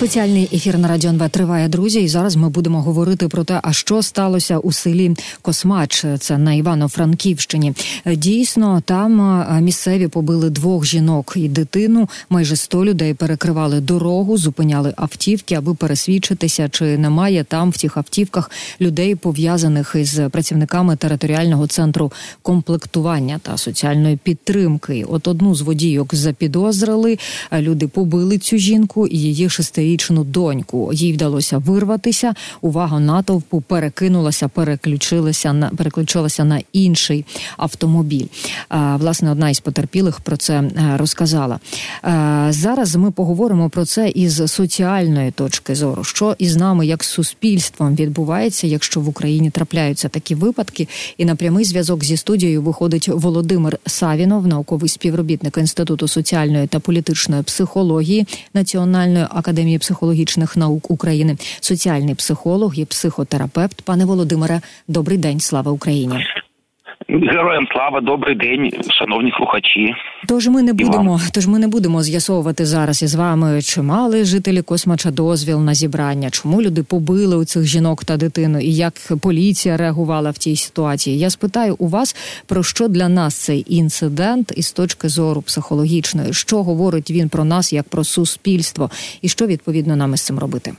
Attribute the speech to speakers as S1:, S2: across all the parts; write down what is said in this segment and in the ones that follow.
S1: Спеціальний ефір на радіо НВ триває друзі. І зараз ми будемо говорити про те, а що сталося у селі Космач. Це на Івано-Франківщині. Дійсно, там місцеві побили двох жінок і дитину. Майже сто людей перекривали дорогу, зупиняли автівки, аби пересвідчитися, чи немає там в цих автівках людей пов'язаних із працівниками територіального центру комплектування та соціальної підтримки. От одну з водійок запідозрили. Люди побили цю жінку і її шестирічну доньку. Їй вдалося вирватися. Увага натовпу перекинулася, переключилася на переключилася на інший автомобіль. Власне, одна із потерпілих про це е, розказала. Зараз ми поговоримо про це із соціальної точки зору, що із нами, як суспільством, відбувається, якщо в Україні трапляються такі випадки. І на прямий зв'язок зі студією виходить Володимир Савінов, науковий співробітник інституту соціальної та політичної психології Національної академії психологічних наук України, соціальний психолог і психотерапевт. Пане Володимире, добрий день, слава Україні.
S2: Героям слава, добрий день, шановні слухачі.
S1: Тож ми не будемо, тож ми не будемо з'ясовувати зараз із вами, чи мали жителі Космача дозвіл на зібрання, чому люди побили у цих жінок та дитину, і як поліція реагувала в тій ситуації. Я спитаю у вас про що для нас цей інцидент із точки зору психологічної, що говорить він про нас як про суспільство, і що відповідно нам із цим робити.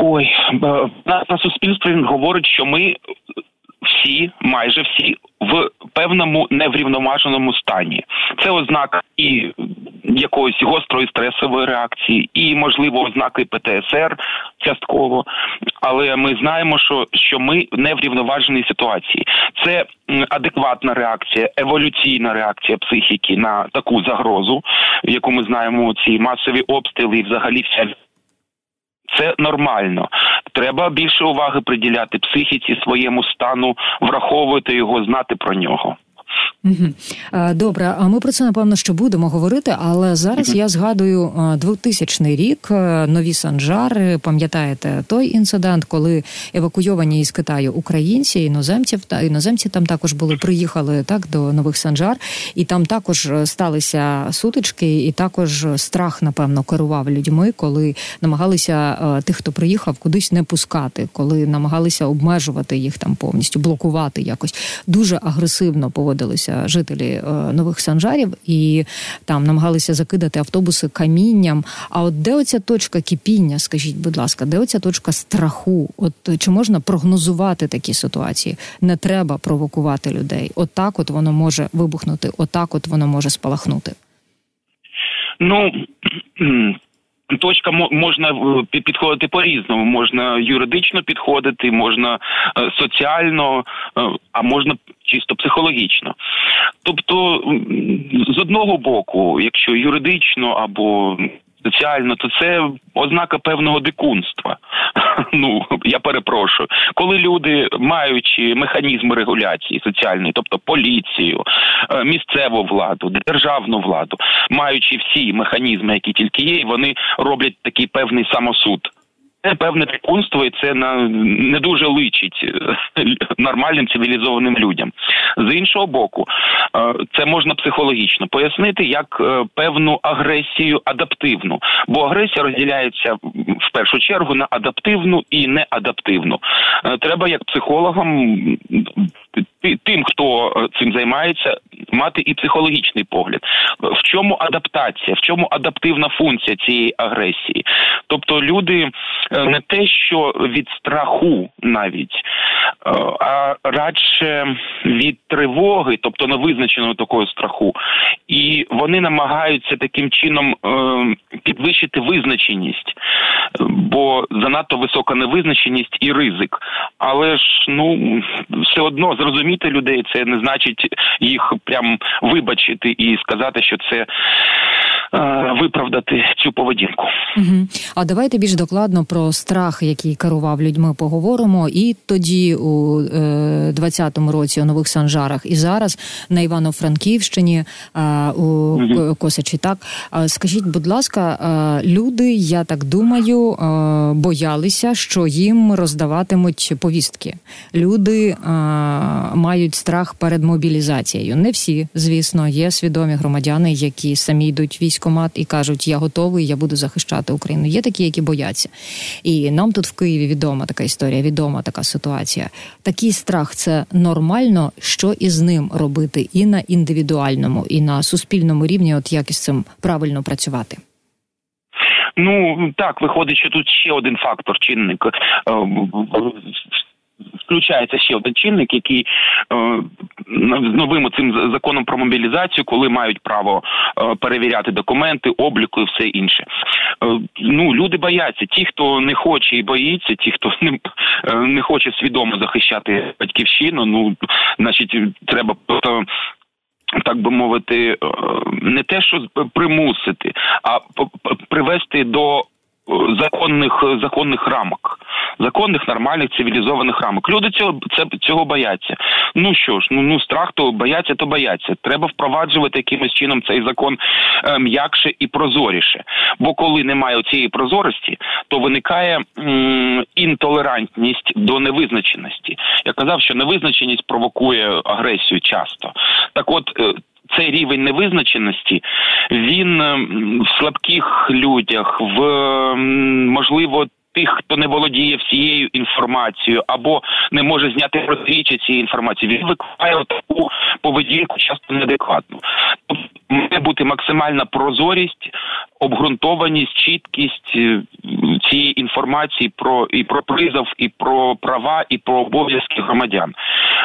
S2: Ой, на суспільство він говорить, що ми всі, майже всі, в певному неврівноваженому стані. Це ознака і якоїсь гострої стресової реакції, і можливо ознаки ПТСР частково. Але ми знаємо, що що ми в рівноваженій ситуації. Це адекватна реакція, еволюційна реакція психіки на таку загрозу, яку ми знаємо ці масові обстріли, і взагалі вся це нормально. Треба більше уваги приділяти психіці своєму стану, враховувати його, знати про нього.
S1: Угу. Добре, а ми про це напевно що будемо говорити. Але зараз я згадую 2000 рік нові санжари. Пам'ятаєте той інцидент, коли евакуйовані із Китаю українці, іноземців та іноземці там також були приїхали так до нових санжар, і там також сталися сутички, і також страх, напевно, керував людьми, коли намагалися тих, хто приїхав, кудись не пускати, коли намагалися обмежувати їх там повністю, блокувати якось дуже агресивно поводилися зібралися жителі е, нових санжарів і там намагалися закидати автобуси камінням. А от де оця точка кипіння? Скажіть, будь ласка, де оця точка страху? От чи можна прогнозувати такі ситуації? Не треба провокувати людей. Отак, от, от воно може вибухнути, отак, от воно може спалахнути.
S2: Ну Точка можна е, підходити по різному. Можна юридично підходити, можна е, соціально, е, а можна чисто психологічно. Тобто, з одного боку, якщо юридично або соціально, то це ознака певного дикунства. Ну я перепрошую, коли люди, маючи механізми регуляції соціальної, тобто поліцію, е, місцеву владу, державну владу, маючи всі механізми, які тільки є, вони роблять такий певний самосуд. Це певне пікунство, і це на не дуже личить е, нормальним цивілізованим людям. З іншого боку, е, це можна психологічно пояснити як е, певну агресію адаптивну, бо агресія розділяється в першу чергу на адаптивну і неадаптивну. Треба як психологам тим, хто цим займається, мати і психологічний погляд. В чому адаптація, в чому адаптивна функція цієї агресії? Тобто люди е, не те, що від страху навіть, е, а радше від тривоги, тобто невизначеного такого страху, і вони намагаються таким чином е, підвищити визначеність, бо занадто висока невизначеність і ризик. Але ж ну все одно зрозуміти людей це не значить їх прям вибачити і сказати, що це. Е, виправдати цю поведінку,
S1: Угу. а давайте більш докладно про страх, який керував людьми, поговоримо. І тоді у е, 20-му році у нових санжарах, і зараз на Івано-Франківщині е, у угу. Косачі. Так скажіть, будь ласка, е, люди, я так думаю, е, боялися, що їм роздаватимуть повістки. Люди е, мають страх перед мобілізацією. Не всі, звісно, є свідомі громадяни, які самі йдуть військ військомат і кажуть, я готовий, я буду захищати Україну. Є такі, які бояться. І нам тут в Києві відома така історія, відома така ситуація. Такий страх це нормально. Що із ним робити і на індивідуальному, і на суспільному рівні, от як із цим правильно працювати.
S2: Ну так виходить, що тут ще один фактор чинник е, включається ще один чинник, який е, новим цим законом про мобілізацію, коли мають право е, перевіряти документи, обліку і все інше. Е, ну люди бояться. Ті, хто не хоче і боїться, ті, хто не, не хоче свідомо захищати батьківщину, ну значить, треба просто. Так би мовити, не те, що примусити, а привести до законних законних рамок, законних, нормальних, цивілізованих рамок. Люди цього це цього бояться. Ну що ж, ну ну страх то бояться, то бояться. Треба впроваджувати якимось чином цей закон е, м'якше і прозоріше. Бо коли немає цієї прозорості, то виникає м, інтолерантність до невизначеності. Я казав, що невизначеність провокує агресію часто. Так, от. Цей рівень невизначеності він ем, в слабких людях, в ем, можливо. Тих, хто не володіє всією інформацією або не може зняти протиріччя цієї інформації, він викликає таку поведінку часто неадекватну. Тобто має бути максимальна прозорість, обґрунтованість, чіткість е, цієї інформації про і про призов, і про права, і про обов'язки громадян.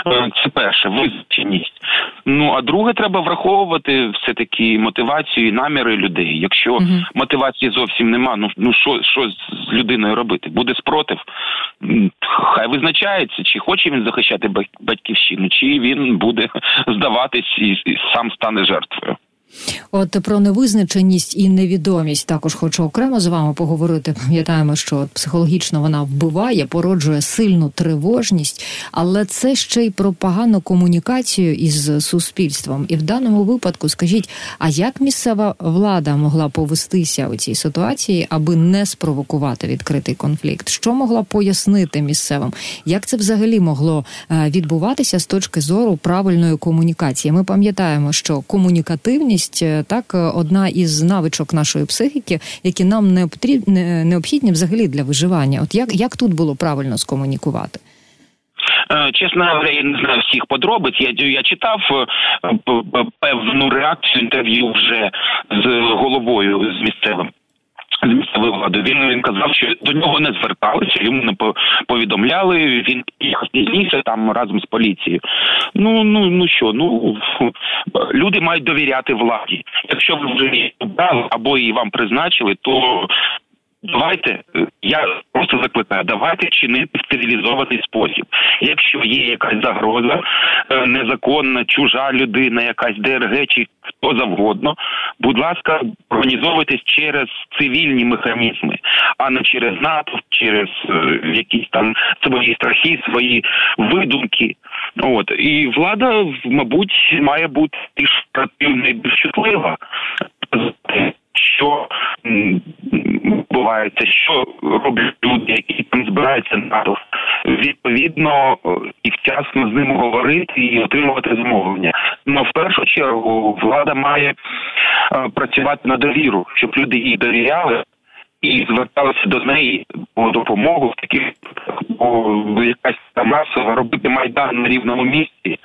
S2: Е, це перше визначеність. Ну а друге, треба враховувати все таки мотивацію і наміри людей. Якщо угу. мотивації зовсім нема, ну ну що що з людиною робити? Буде спротив, хай визначається, чи хоче він захищати батьківщину, чи він буде здаватись і сам стане жертвою.
S1: От про невизначеність і невідомість також хочу окремо з вами поговорити. Пам'ятаємо, що психологічно вона вбиває, породжує сильну тривожність, але це ще й про погану комунікацію із суспільством. І в даному випадку скажіть, а як місцева влада могла повестися у цій ситуації, аби не спровокувати відкритий конфлікт? Що могла пояснити місцевим? Як це взагалі могло е, відбуватися з точки зору правильної комунікації? Ми пам'ятаємо, що комунікативність гнучкість е, так е, одна із навичок нашої психіки, які нам не необхідні взагалі для виживання. От як, як тут було правильно скомунікувати?
S2: Е, чесно говоря, я не знаю всіх подробиць. Я я читав певну реакцію інтерв'ю вже з головою з місцевим місцевої влади. Він він казав, що до нього не зверталися, йому не повідомляли. Він пізніше там разом з поліцією. Ну ну ну що, ну люди мають довіряти владі. Якщо ви вже обрали або її вам призначили, то Давайте я просто закликаю, давайте чинити в спосіб. Якщо є якась загроза, е, незаконна, чужа людина, якась ДРГ чи хто завгодно, будь ласка, організовуйтесь через цивільні механізми, а не через НАТО, через е, якісь там свої страхи, свої видумки. От і влада, мабуть, має бути більш противна і більш чутлива що відбувається, що роблять люди, які там збираються НАТО. Відповідно і вчасно з ними говорити і отримувати замовлення. Ну в першу чергу влада має е, працювати на довіру, щоб люди їй довіряли. І зверталися до неї по допомогу в таких бо якась там масова робити майдан на рівному місці.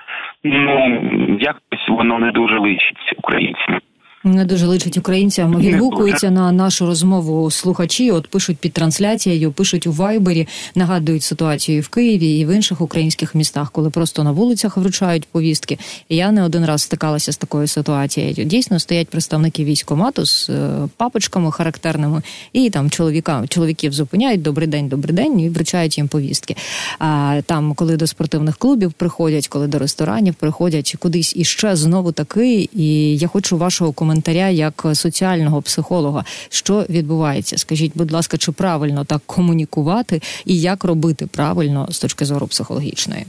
S2: Ну якось воно не дуже личить українцям.
S1: Не дуже личить українцям. Відгукуються на нашу розмову слухачі. От пишуть під трансляцією, пишуть у Вайбері, нагадують ситуацію в Києві і в інших українських містах, коли просто на вулицях вручають повістки. І Я не один раз стикалася з такою ситуацією. Дійсно стоять представники військомату з е, папочками характерними, і там чоловіка чоловіків зупиняють добрий день, добрий день і вручають їм повістки. А там, коли до спортивних клубів приходять, коли до ресторанів приходять кудись іще знову таки. І я хочу вашого коментаря коментаря як соціального психолога. Що відбувається? Скажіть, будь ласка, чи правильно так комунікувати і як робити правильно з точки зору психологічної?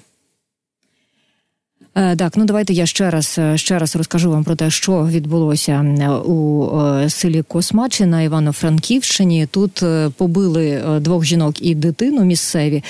S1: Е, так, ну давайте я ще раз е, ще раз розкажу вам про те, що відбулося у е, селі Космачі на Івано-Франківщині. Тут побили двох жінок і дитину місцеві.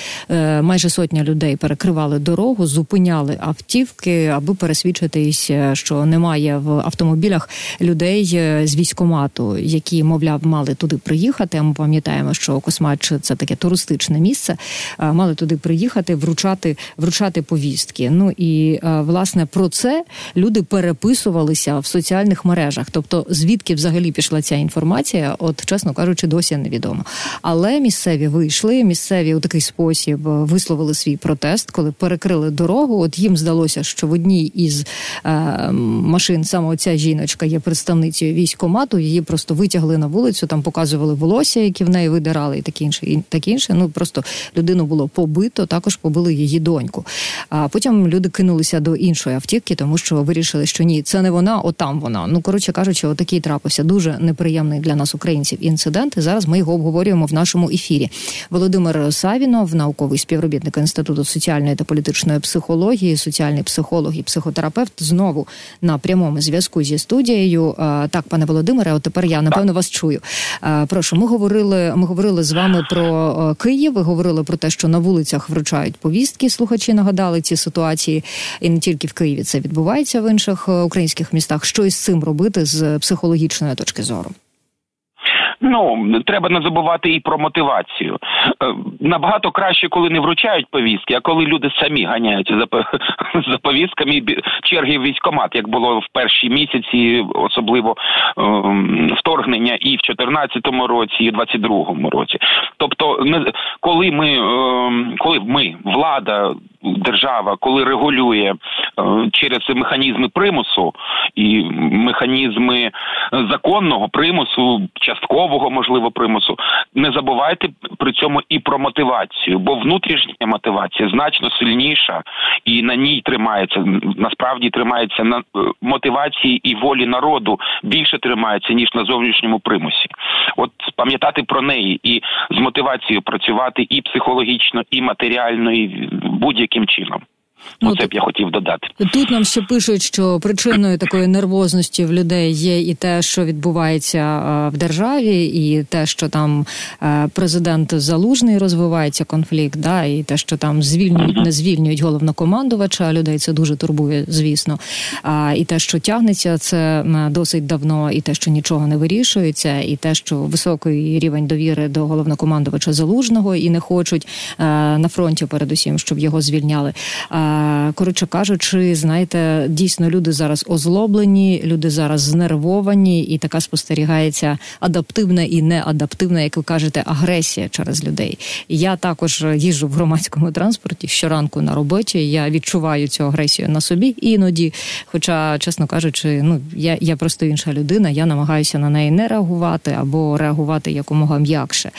S1: Майже сотня людей перекривали дорогу, зупиняли автівки, аби пересвідчитись, що немає в автомобілях людей з військомату, які, мовляв, мали туди приїхати. Ми пам'ятаємо, що Космач це таке туристичне місце. Мали туди приїхати, вручати, вручати повістки. Ну і власне про це люди переписувалися в соціальних мережах. Тобто, звідки взагалі пішла ця інформація, от чесно кажучи, досі невідомо. Але місцеві вийшли. Місцеві у такий спосіб висловили свій протест, коли перекрили дорогу. От їм здалося, що в одній із е, машин саме ця жіночка є представницею військомату. Її просто витягли на вулицю, там показували волосся, які в неї видирали, і таке інше. І таке інше. Ну просто людину було побито. Також побили її доньку. А потім люди кинулися до іншої автівки, тому що вирішили, що ні, це не вона, отам вона. Ну коротше кажучи, отакий трапився дуже неприємний для нас, українців, інцидент. І Зараз ми його обговорюємо в нашому ефірі. Володимир Савінов, науковий співробітник інституту соціальної та політичної психології, соціальний психолог і психотерапевт, знову на прямому зв'язку зі студією. Так, пане Володимире, от тепер я напевно вас чую. Прошу, ми говорили. Ми говорили з вами про Київ. Ви говорили про те, що на вулицях вручають повістки. Слухачі нагадали ці ситуації і не тільки в Києві це відбувається в інших е, українських містах. Що із цим робити з психологічної точки зору?
S2: Ну треба не забувати і про мотивацію. Е, набагато краще, коли не вручають повістки, а коли люди самі ганяються за за повістками черги в військомат, як було в перші місяці, особливо ем, вторгнення і в 2014 році, і в 2022 році. Коли ми ем, коли ми влада держава, коли регулює через механізми примусу і механізми законного примусу, часткового можливо примусу, не забувайте при цьому і про мотивацію, бо внутрішня мотивація значно сильніша і на ній тримається насправді тримається на е, мотивації і волі народу більше тримається ніж на зовнішньому примусі. От пам'ятати про неї і з мотивацією працювати і психологічно, і матеріально, і будь-яким чином. Ну, Оце б я хотів додати.
S1: Тут нам ще пишуть, що причиною такої нервозності в людей є і те, що відбувається е, в державі, і те, що там е, президент залужний розвивається конфлікт, да, і те, що там звільнюють, не звільнюють головнокомандувача людей. Це дуже турбує, звісно. А і те, що тягнеться, це досить давно, і те, що нічого не вирішується, і те, що високий рівень довіри до головнокомандувача залужного і не хочуть е, на фронті, передусім, щоб його звільняли. Коротше кажучи, знаєте, дійсно люди зараз озлоблені, люди зараз знервовані, і така спостерігається адаптивна і неадаптивна, як ви кажете, агресія через людей. Я також їжджу в громадському транспорті щоранку на роботі. Я відчуваю цю агресію на собі іноді. Хоча, чесно кажучи, ну я я просто інша людина, я намагаюся на неї не реагувати або реагувати якомога м'якше.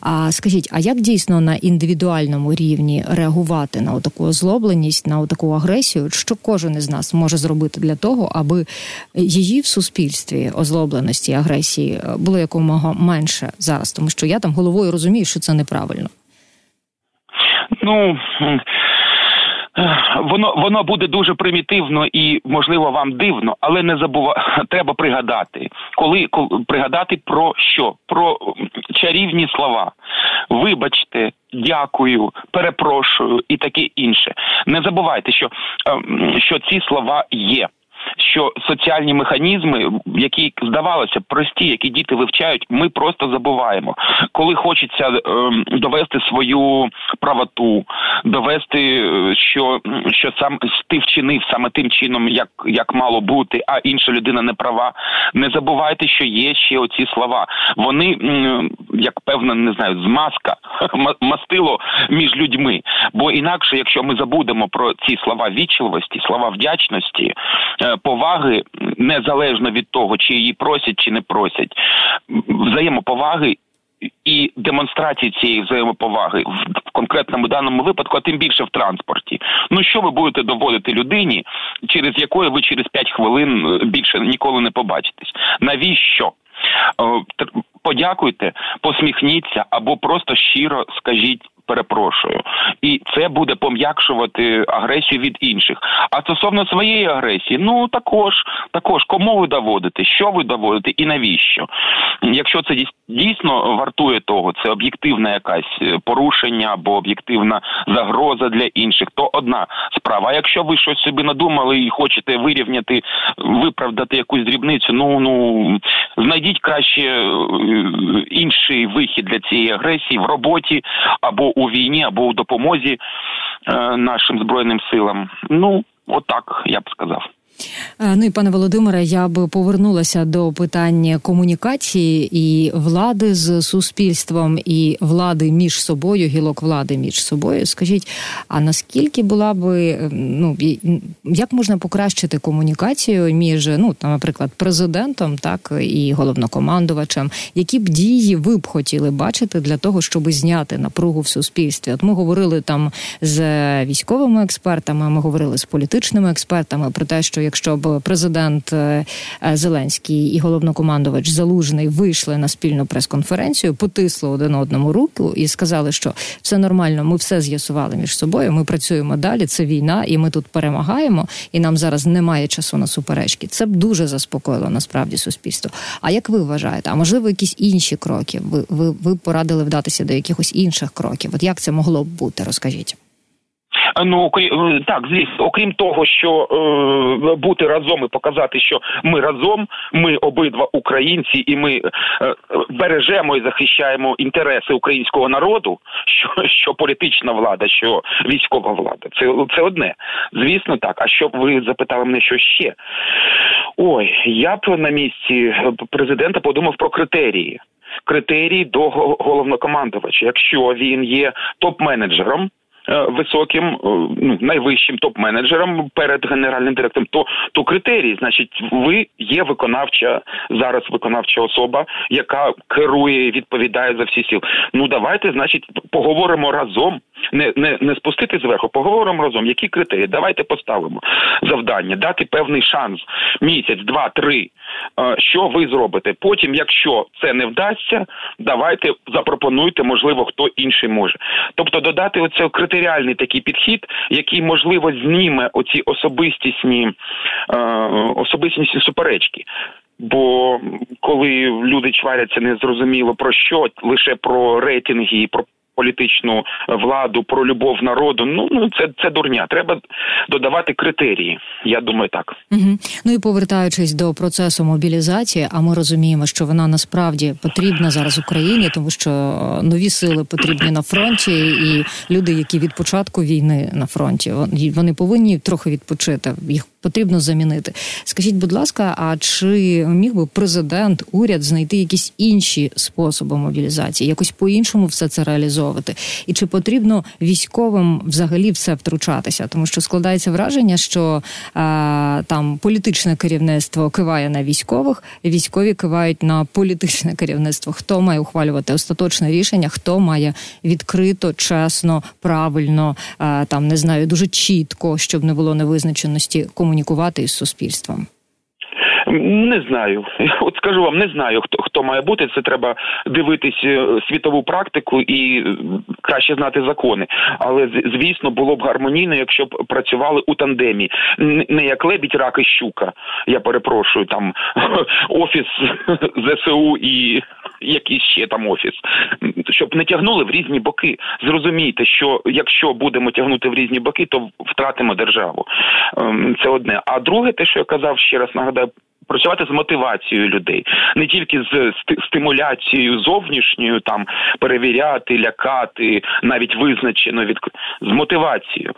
S1: А скажіть, а як дійсно на індивідуальному рівні реагувати на таку озлобленість? Відповідь на таку агресію, що кожен із нас може зробити для того, аби її в суспільстві озлобленості агресії було якомога менше зараз, тому що я там головою розумію, що це неправильно.
S2: Ну Воно воно буде дуже примітивно і можливо вам дивно, але не забува треба пригадати, коли, коли пригадати про що? Про чарівні слова. Вибачте, дякую, перепрошую і таке інше. Не забувайте, що, ем, що ці слова є що соціальні механізми, які здавалося прості, які діти вивчають, ми просто забуваємо. Коли хочеться е, довести свою правоту, довести, е, що що сам ти вчинив саме тим чином, як як мало бути, а інша людина не права. Не забувайте, що є ще оці слова. Вони як певна, не знаю, змазка мастило між людьми. Бо інакше, якщо ми забудемо про ці слова вічливості, слова вдячності, е, поваги незалежно від того, чи її просять чи не просять, взаємоповаги. І демонстрації цієї взаємоповаги в конкретному даному випадку, а тим більше в транспорті. Ну що ви будете доводити людині, через якої ви через 5 хвилин е, більше ніколи не побачитесь? Навіщо? Е, подякуйте, посміхніться або просто щиро скажіть перепрошую, і це буде пом'якшувати агресію від інших. А стосовно своєї агресії, ну також також кому ви доводите, що ви доводите і навіщо? Якщо це дійсно вартує того, це об'єктивна якась е, порушення або об'єктивна загроза для інших, то одна справа. А якщо ви щось собі надумали і хочете вирівняти, виправдати якусь дрібницю, ну ну знайдіть краще е, інший вихід для цієї агресії в роботі або у війні, або у допомозі е, нашим збройним силам. Ну отак я б сказав.
S1: Е, ну і пане Володимире, я б повернулася до питання комунікації і влади з суспільством, і влади між собою, гілок влади між собою. Скажіть, а наскільки була би е, ну як можна покращити комунікацію між ну там, наприклад, президентом, так і головнокомандувачем? Які б дії ви б хотіли бачити для того, щоб зняти напругу в суспільстві? От ми говорили там з військовими експертами, ми говорили з політичними експертами про те, що якщо б президент е, е, Зеленський і головнокомандувач Залужний вийшли на спільну прес-конференцію, потисли один одному руку і сказали, що все нормально, ми все з'ясували між собою. Ми працюємо далі. Це війна, і ми тут перемагаємо. І нам зараз немає часу на суперечки. Це б дуже заспокоїло насправді суспільство. А як ви вважаєте? А можливо, якісь інші кроки? Ви ви, ви порадили вдатися до якихось інших кроків? От як це могло б бути? Розкажіть.
S2: Ну окрім так, звісно, окрім того, що е, бути разом і показати, що ми разом, ми обидва українці, і ми е, бережемо і захищаємо інтереси українського народу, що що політична влада, що військова влада, це це одне. Звісно, так. А що ви запитали мене, що ще? Ой, я б на місці президента подумав про критерії. Критерії до головнокомандувача. Якщо він є топ-менеджером. Е, високим, е, ну найвищим топ-менеджером перед генеральним директором, то то критерії, значить, ви є виконавча зараз виконавча особа, яка керує, і відповідає за всі сіл. Ну давайте, значить, поговоримо разом. Не не не спустити зверху, поговоримо разом. Які критерії? Давайте поставимо завдання, дати певний шанс місяць, два, три. Е, що ви зробите? Потім, якщо це не вдасться, давайте запропонуйте, можливо, хто інший може. Тобто додати оце критерії матеріальний такий підхід, який можливо зніме оці особистісні е, особистісні суперечки. Бо коли люди чваряться незрозуміло про що, лише про рейтинги, про політичну владу, про любов народу. Ну ну це це дурня. Треба додавати критерії. Я думаю, так
S1: Угу. Ну і повертаючись до процесу мобілізації, а ми розуміємо, що вона насправді потрібна зараз Україні, тому що нові сили потрібні на фронті, і люди, які від початку війни на фронті, вони повинні трохи відпочити. Їх потрібно замінити. Скажіть, будь ласка, а чи міг би президент, уряд знайти якісь інші способи мобілізації, якось по-іншому все це реалізовувати? І чи потрібно військовим взагалі все втручатися? Тому що складається враження, що а, там політичне керівництво киває на військових, військові кивають на політичне керівництво. Хто має ухвалювати остаточне рішення? Хто має відкрито, чесно, правильно а, там не знаю, дуже чітко, щоб не було невизначеності комунікувати із суспільством?
S2: Не знаю. Скажу вам, не знаю хто хто має бути. Це треба дивитись е, світову практику і е, краще знати закони. Але звісно, було б гармонійно, якщо б працювали у тандемі, не як лебідь, рак і щука. Я перепрошую, там офіс ЗСУ і якийсь ще там офіс, щоб не тягнули в різні боки. Зрозумійте, що якщо будемо тягнути в різні боки, то втратимо державу. Ем, це одне. А друге, те, що я казав, ще раз нагадаю. Працювати з мотивацією людей, не тільки з стимуляцією зовнішньою, там перевіряти, лякати, навіть визначено від з мотивацією,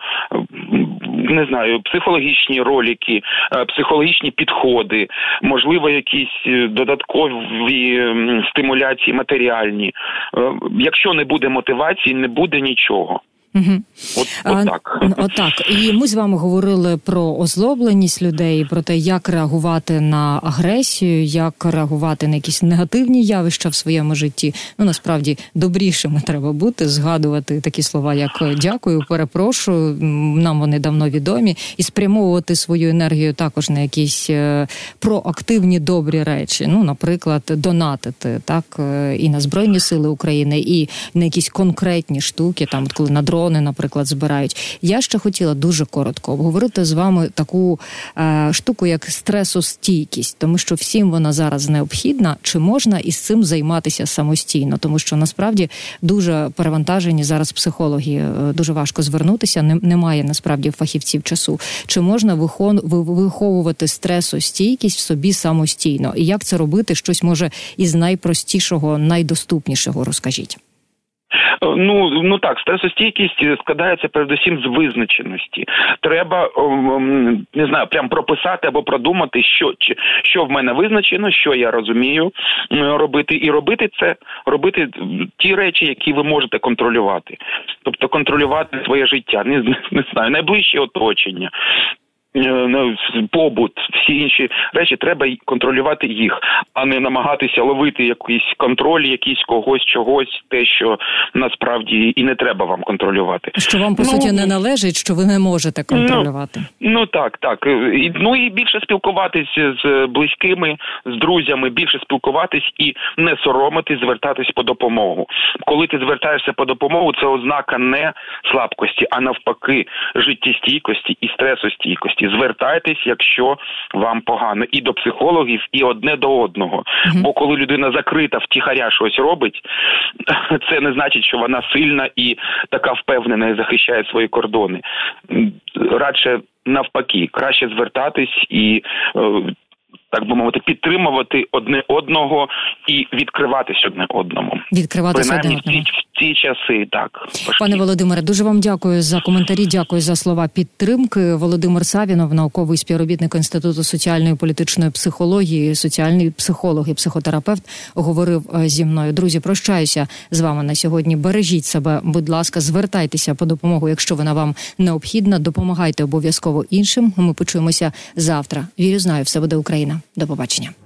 S2: не знаю, психологічні ролики, е, психологічні підходи, можливо, якісь е, додаткові стимуляції матеріальні. Е, якщо не буде мотивації, не буде нічого.
S1: Угу. От, от так. Отак. І ми з вами говорили про озлобленість людей, про те, як реагувати на агресію, як реагувати на якісь негативні явища в своєму житті. Ну насправді добрішими треба бути, згадувати такі слова, як дякую, перепрошую. Нам вони давно відомі, і спрямовувати свою енергію також на якісь е, проактивні добрі речі. Ну, наприклад, донатити так е, і на збройні сили України, і на якісь конкретні штуки, там от коли на дрон дрони, наприклад, збирають. Я ще хотіла дуже коротко обговорити з вами таку е, штуку, як стресостійкість, тому що всім вона зараз необхідна. Чи можна із цим займатися самостійно? Тому що насправді дуже перевантажені зараз психологи. Е, дуже важко звернутися. немає насправді фахівців часу. Чи можна виховувати стресостійкість в собі самостійно? І як це робити? Щось може із найпростішого, найдоступнішого розкажіть.
S2: Ну ну так, стресостійкість складається передусім з визначеності. Треба не знаю, прям прописати або продумати, що що в мене визначено, що я розумію робити, і робити це, робити ті речі, які ви можете контролювати, тобто контролювати своє життя, не, не знаю, найближче оточення. Е, побут, всі інші речі, треба контролювати їх, а не намагатися ловити якийсь контроль, якийсь когось, чогось, те, що насправді і не треба вам контролювати.
S1: Що вам по ну, суті не належить, що ви не можете ну, контролювати?
S2: Ну, ну так, так. І, Ну і більше спілкуватись з близькими, з друзями, більше спілкуватись і не соромитись, звертатись по допомогу. Коли ти звертаєшся по допомогу, це ознака не слабкості, а навпаки, життєстійкості і стресостійкості звертайтесь, якщо вам погано, і до психологів, і одне до одного. Mm-hmm. Бо коли людина закрита, втіхаря щось робить, це не значить, що вона сильна і така впевнена і захищає свої кордони. Радше навпаки, краще звертатись і е, так би мовити, підтримувати одне одного і відкриватись одне одному.
S1: Відкриватися одне одному.
S2: в ці часи, так
S1: пане Володимире. Дуже вам дякую за коментарі. Дякую за слова підтримки. Володимир Савінов, науковий співробітник інституту соціальної і політичної психології, соціальний психолог і психотерапевт, говорив е, зі мною. Друзі, прощаюся з вами на сьогодні. Бережіть себе, будь ласка, звертайтеся по допомогу, якщо вона вам необхідна. Допомагайте обов'язково іншим. Ми почуємося завтра. Вірю, знаю, все буде Україна. До побачення.